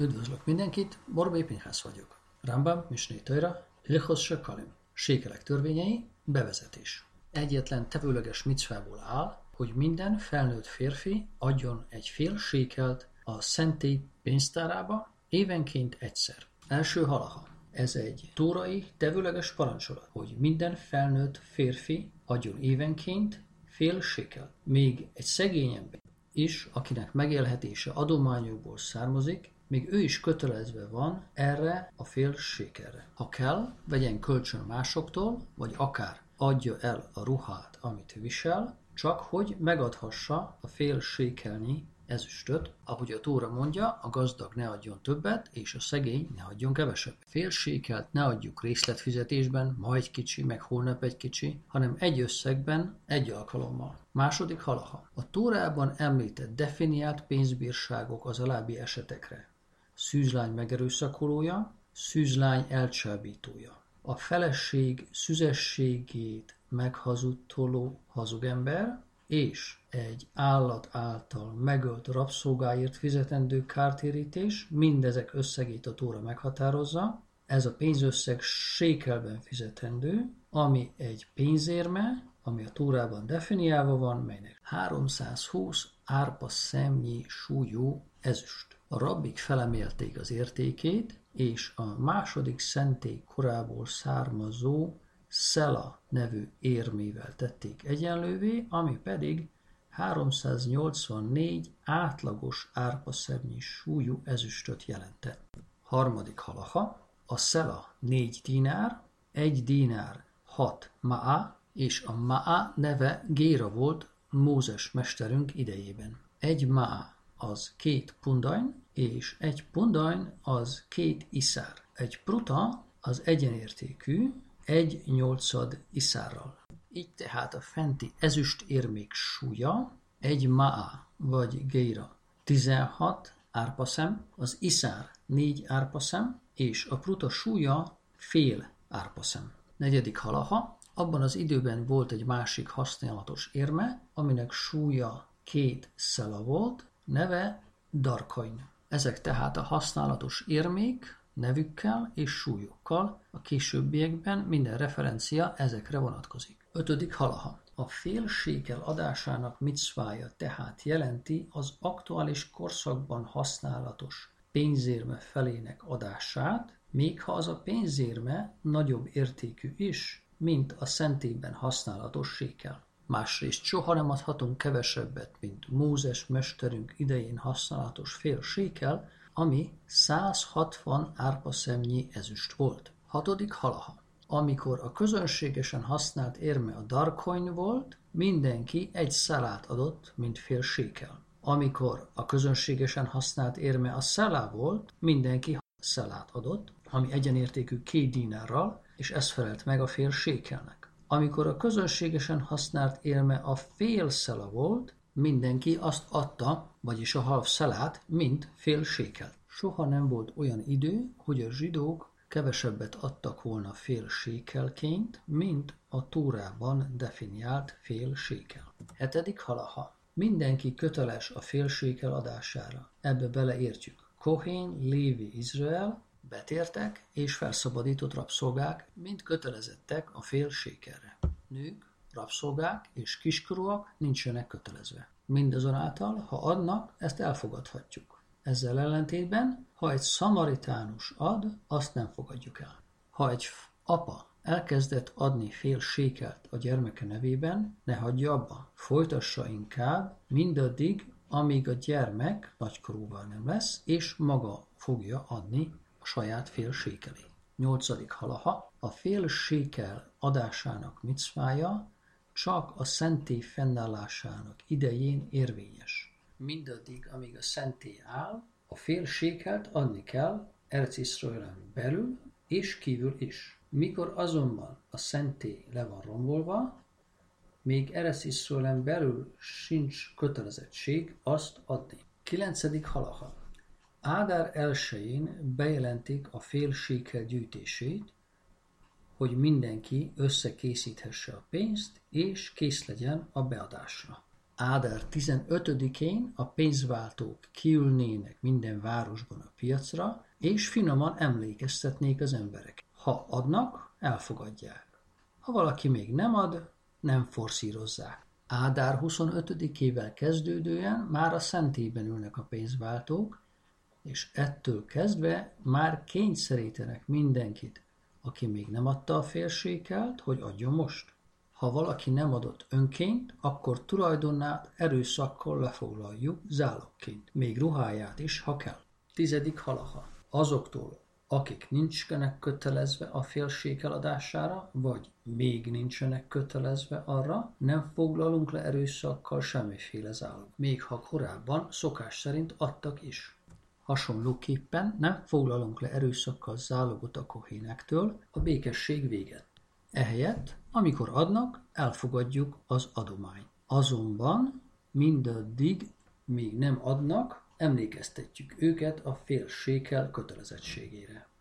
Üdvözlök mindenkit, Borbé Pinhász vagyok. Rambam, Misné Tajra, Hilchos Shekalim. Sékelek törvényei, bevezetés. Egyetlen tevőleges micvából áll, hogy minden felnőtt férfi adjon egy fél sékelt a szentély pénztárába évenként egyszer. Első halaha. Ez egy tórai, tevőleges parancsolat, hogy minden felnőtt férfi adjon évenként fél sékelt. Még egy szegény is, akinek megélhetése adományokból származik, még ő is kötelezve van erre a fél sékerre. Ha kell, vegyen kölcsön másoktól, vagy akár adja el a ruhát, amit visel, csak hogy megadhassa a fél sékelnyi ezüstöt, ahogy a Tóra mondja, a gazdag ne adjon többet, és a szegény ne adjon kevesebbet. Fél sékelt ne adjuk részletfizetésben, ma egy kicsi, meg holnap egy kicsi, hanem egy összegben, egy alkalommal. Második halaha. A Tórában említett definiált pénzbírságok az alábbi esetekre. Szűzlány megerőszakolója, szűzlány elcsábítója. A feleség szüzességét meghazudtoló hazugember, és egy állat által megölt rabszolgáért fizetendő kártérítés, mindezek összegét a Tóra meghatározza, ez a pénzösszeg sékelben fizetendő, ami egy pénzérme, ami a Tórában definiálva van, melynek 320 árpa szemnyi súlyú ezüst. A rabbik felemélték az értékét, és a második szentély korából származó Szela nevű érmével tették egyenlővé, ami pedig 384 átlagos árpaszernyi súlyú ezüstöt jelentett. Harmadik halaha, a szela 4 dinár, egy dinár 6 ma'a, és a ma'a neve Géra volt Mózes mesterünk idejében. Egy ma'a az két pundain, és egy pundain az két iszár. Egy pruta az egyenértékű, egy nyolcad iszárral. Így tehát a fenti ezüst érmék súlya egy maa vagy geira 16 árpaszem, az iszár 4 árpaszem, és a pruta súlya fél árpaszem. Negyedik halaha, abban az időben volt egy másik használatos érme, aminek súlya két szela volt, neve darkain. Ezek tehát a használatos érmék, nevükkel és súlyukkal, a későbbiekben minden referencia ezekre vonatkozik. Ötödik halaha. A félsékel adásának micvája tehát jelenti az aktuális korszakban használatos pénzérme felének adását, még ha az a pénzérme nagyobb értékű is, mint a szentében használatos sékel. Másrészt soha nem adhatunk kevesebbet, mint Mózes mesterünk idején használatos fél sékel, ami 160 árpaszemnyi ezüst volt. Hatodik halaha. Amikor a közönségesen használt érme a darcoin volt, mindenki egy szalát adott, mint fél sékel. Amikor a közönségesen használt érme a szalá volt, mindenki szalát adott, ami egyenértékű két dinárral, és ez felelt meg a fél sékelnek. Amikor a közönségesen használt érme a fél szela volt, Mindenki azt adta, vagyis a half szelát, mint fél sékelt. Soha nem volt olyan idő, hogy a zsidók kevesebbet adtak volna fél sékelként, mint a Tórában definiált fél sékel. Hetedik halaha. Mindenki köteles a fél sékel adására. Ebbe beleértjük. Kohén, Lévi, Izrael, betértek és felszabadított rabszolgák, mind kötelezettek a fél sékelre. Nők, Rabszolgák és kiskorúak nincsenek kötelezve. Mindazonáltal, ha adnak, ezt elfogadhatjuk. Ezzel ellentétben, ha egy szamaritánus ad, azt nem fogadjuk el. Ha egy apa elkezdett adni fél sékelt a gyermeke nevében, ne hagyja abba. Folytassa inkább mindaddig, amíg a gyermek nagykorúval nem lesz, és maga fogja adni a saját fél sékelét. Nyolcadik halaha, a fél sékel adásának micvája csak a szentély fennállásának idején érvényes. Mindaddig, amíg a szentély áll, a fél sékelt adni kell Erc Iszraelen belül és kívül is. Mikor azonban a szentély le van rombolva, még Erec Iszraelen belül sincs kötelezettség azt adni. 9. halaha. Ádár elsőjén bejelentik a fél sékel gyűjtését, hogy mindenki összekészíthesse a pénzt, és kész legyen a beadásra. Áder 15-én a pénzváltók kiülnének minden városban a piacra, és finoman emlékeztetnék az emberek. Ha adnak, elfogadják. Ha valaki még nem ad, nem forszírozzák. Ádár 25-ével kezdődően már a szentében ülnek a pénzváltók, és ettől kezdve már kényszerítenek mindenkit, aki még nem adta a félsékelt, hogy adjon most. Ha valaki nem adott önként, akkor tulajdonát erőszakkal lefoglaljuk zálogként, még ruháját is, ha kell. Tizedik halaha. Azoktól, akik nincsenek kötelezve a félség eladására, vagy még nincsenek kötelezve arra, nem foglalunk le erőszakkal semmiféle zálog, még ha korábban szokás szerint adtak is. Hasonlóképpen nem foglalunk le erőszakkal zálogot a kohénektől a békesség véget. Ehelyett, amikor adnak, elfogadjuk az adományt. Azonban mindaddig, míg nem adnak, emlékeztetjük őket a fél sékel kötelezettségére.